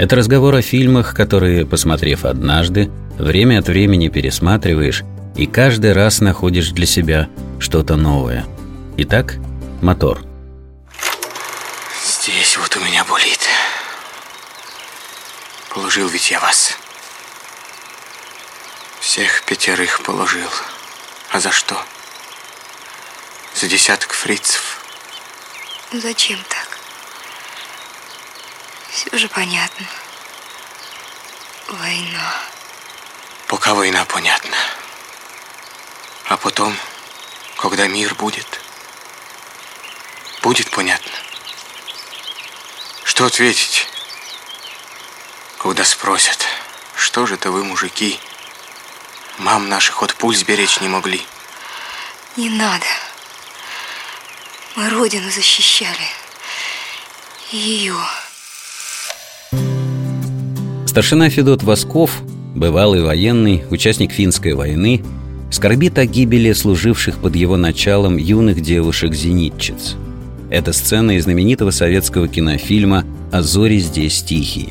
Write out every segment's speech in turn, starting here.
Это разговор о фильмах, которые, посмотрев однажды, время от времени пересматриваешь и каждый раз находишь для себя что-то новое. Итак, мотор. Здесь вот у меня болит. Положил ведь я вас. Всех пятерых положил. А за что? За десяток фрицев. Зачем так? Все же понятно. Война. Пока война понятна. А потом, когда мир будет, будет понятно. Что ответить, когда спросят, что же это вы, мужики, мам наших от пуль сберечь не могли? Не надо. Мы Родину защищали. Ее. Старшина Федот Восков, бывалый военный, участник финской войны, скорбит о гибели служивших под его началом юных девушек-зенитчиц. Это сцена из знаменитого советского кинофильма «А зори здесь тихие».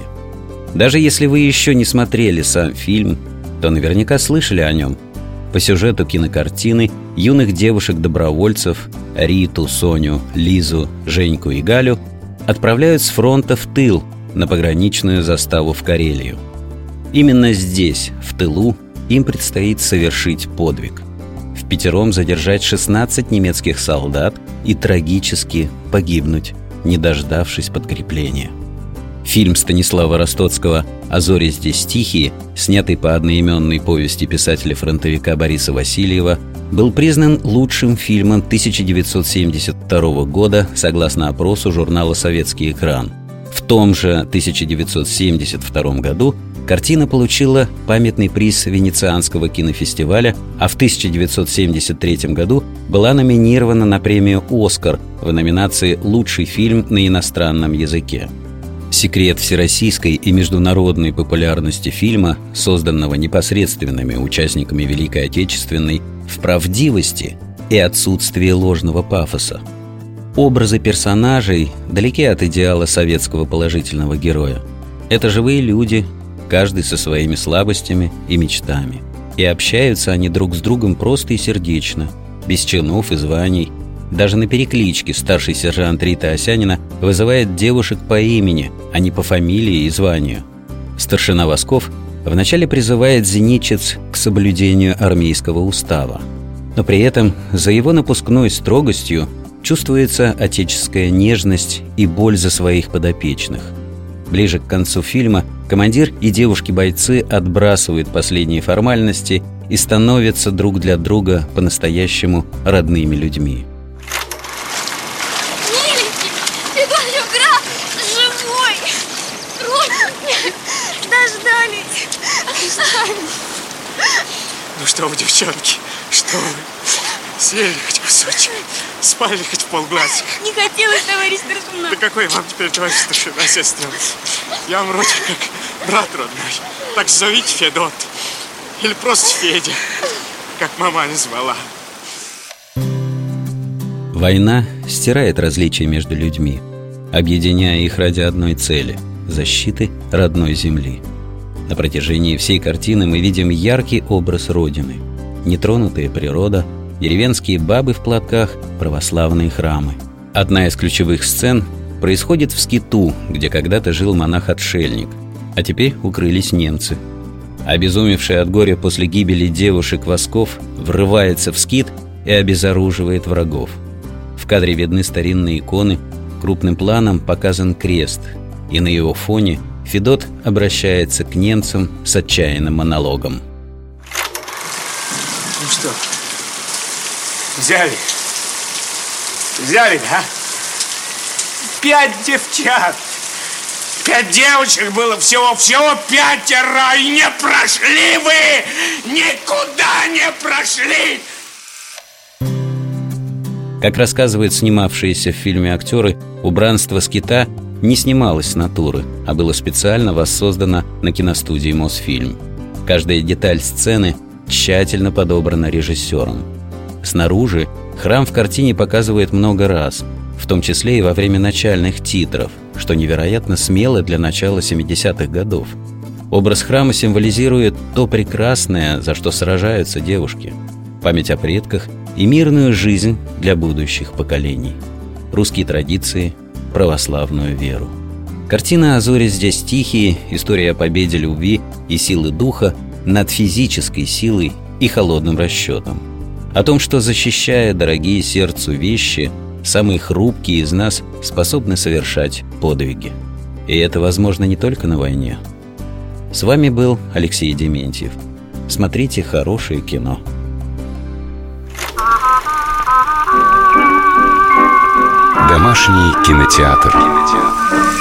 Даже если вы еще не смотрели сам фильм, то наверняка слышали о нем. По сюжету кинокартины юных девушек-добровольцев Риту, Соню, Лизу, Женьку и Галю отправляют с фронта в тыл – на пограничную заставу в Карелию. Именно здесь, в тылу, им предстоит совершить подвиг. В пятером задержать 16 немецких солдат и трагически погибнуть, не дождавшись подкрепления. Фильм Станислава Ростоцкого «А зори здесь тихие», снятый по одноименной повести писателя-фронтовика Бориса Васильева, был признан лучшим фильмом 1972 года согласно опросу журнала «Советский экран», том же 1972 году картина получила памятный приз Венецианского кинофестиваля, а в 1973 году была номинирована на премию «Оскар» в номинации «Лучший фильм на иностранном языке». Секрет всероссийской и международной популярности фильма, созданного непосредственными участниками Великой Отечественной, в правдивости и отсутствии ложного пафоса – Образы персонажей далеки от идеала советского положительного героя. Это живые люди, каждый со своими слабостями и мечтами. И общаются они друг с другом просто и сердечно, без чинов и званий. Даже на перекличке старший сержант Рита Осянина вызывает девушек по имени, а не по фамилии и званию. Старшина Восков вначале призывает зенитчиц к соблюдению армейского устава. Но при этом за его напускной строгостью Чувствуется отеческая нежность и боль за своих подопечных. Ближе к концу фильма командир и девушки-бойцы отбрасывают последние формальности и становятся друг для друга по-настоящему родными людьми. Миленький, Иван граф, живой! Родненький, дождались, дождались. Ну что вы, девчонки, что вы? Съели хоть кусочек? Спали хоть в полглазика? Не хотелось, товарищ старшина. Да какой вам теперь товарищ старшина, сестра? Я вам вроде как брат родной. Так зовите Федот. Или просто Федя, как мама назвала. Война стирает различия между людьми, объединяя их ради одной цели – защиты родной земли. На протяжении всей картины мы видим яркий образ Родины, нетронутая природа – деревенские бабы в платках, православные храмы. Одна из ключевых сцен происходит в Скиту, где когда-то жил монах-отшельник, а теперь укрылись немцы. Обезумевший от горя после гибели девушек Восков врывается в Скит и обезоруживает врагов. В кадре видны старинные иконы, крупным планом показан крест, и на его фоне Федот обращается к немцам с отчаянным монологом. Ну что, Взяли. Взяли, да? Пять девчат. Пять девочек было всего, всего пятеро, и не прошли вы! Никуда не прошли! Как рассказывают снимавшиеся в фильме актеры, убранство скита не снималось с натуры, а было специально воссоздано на киностудии «Мосфильм». Каждая деталь сцены тщательно подобрана режиссером. Снаружи храм в картине показывает много раз, в том числе и во время начальных титров, что невероятно смело для начала 70-х годов. Образ храма символизирует то прекрасное, за что сражаются девушки, память о предках и мирную жизнь для будущих поколений, русские традиции, православную веру. Картина о зоре здесь тихие, история о победе любви и силы духа над физической силой и холодным расчетом. О том, что защищая дорогие сердцу вещи, самые хрупкие из нас способны совершать подвиги. И это возможно не только на войне. С вами был Алексей Дементьев. Смотрите хорошее кино. Домашний кинотеатр. кинотеатр.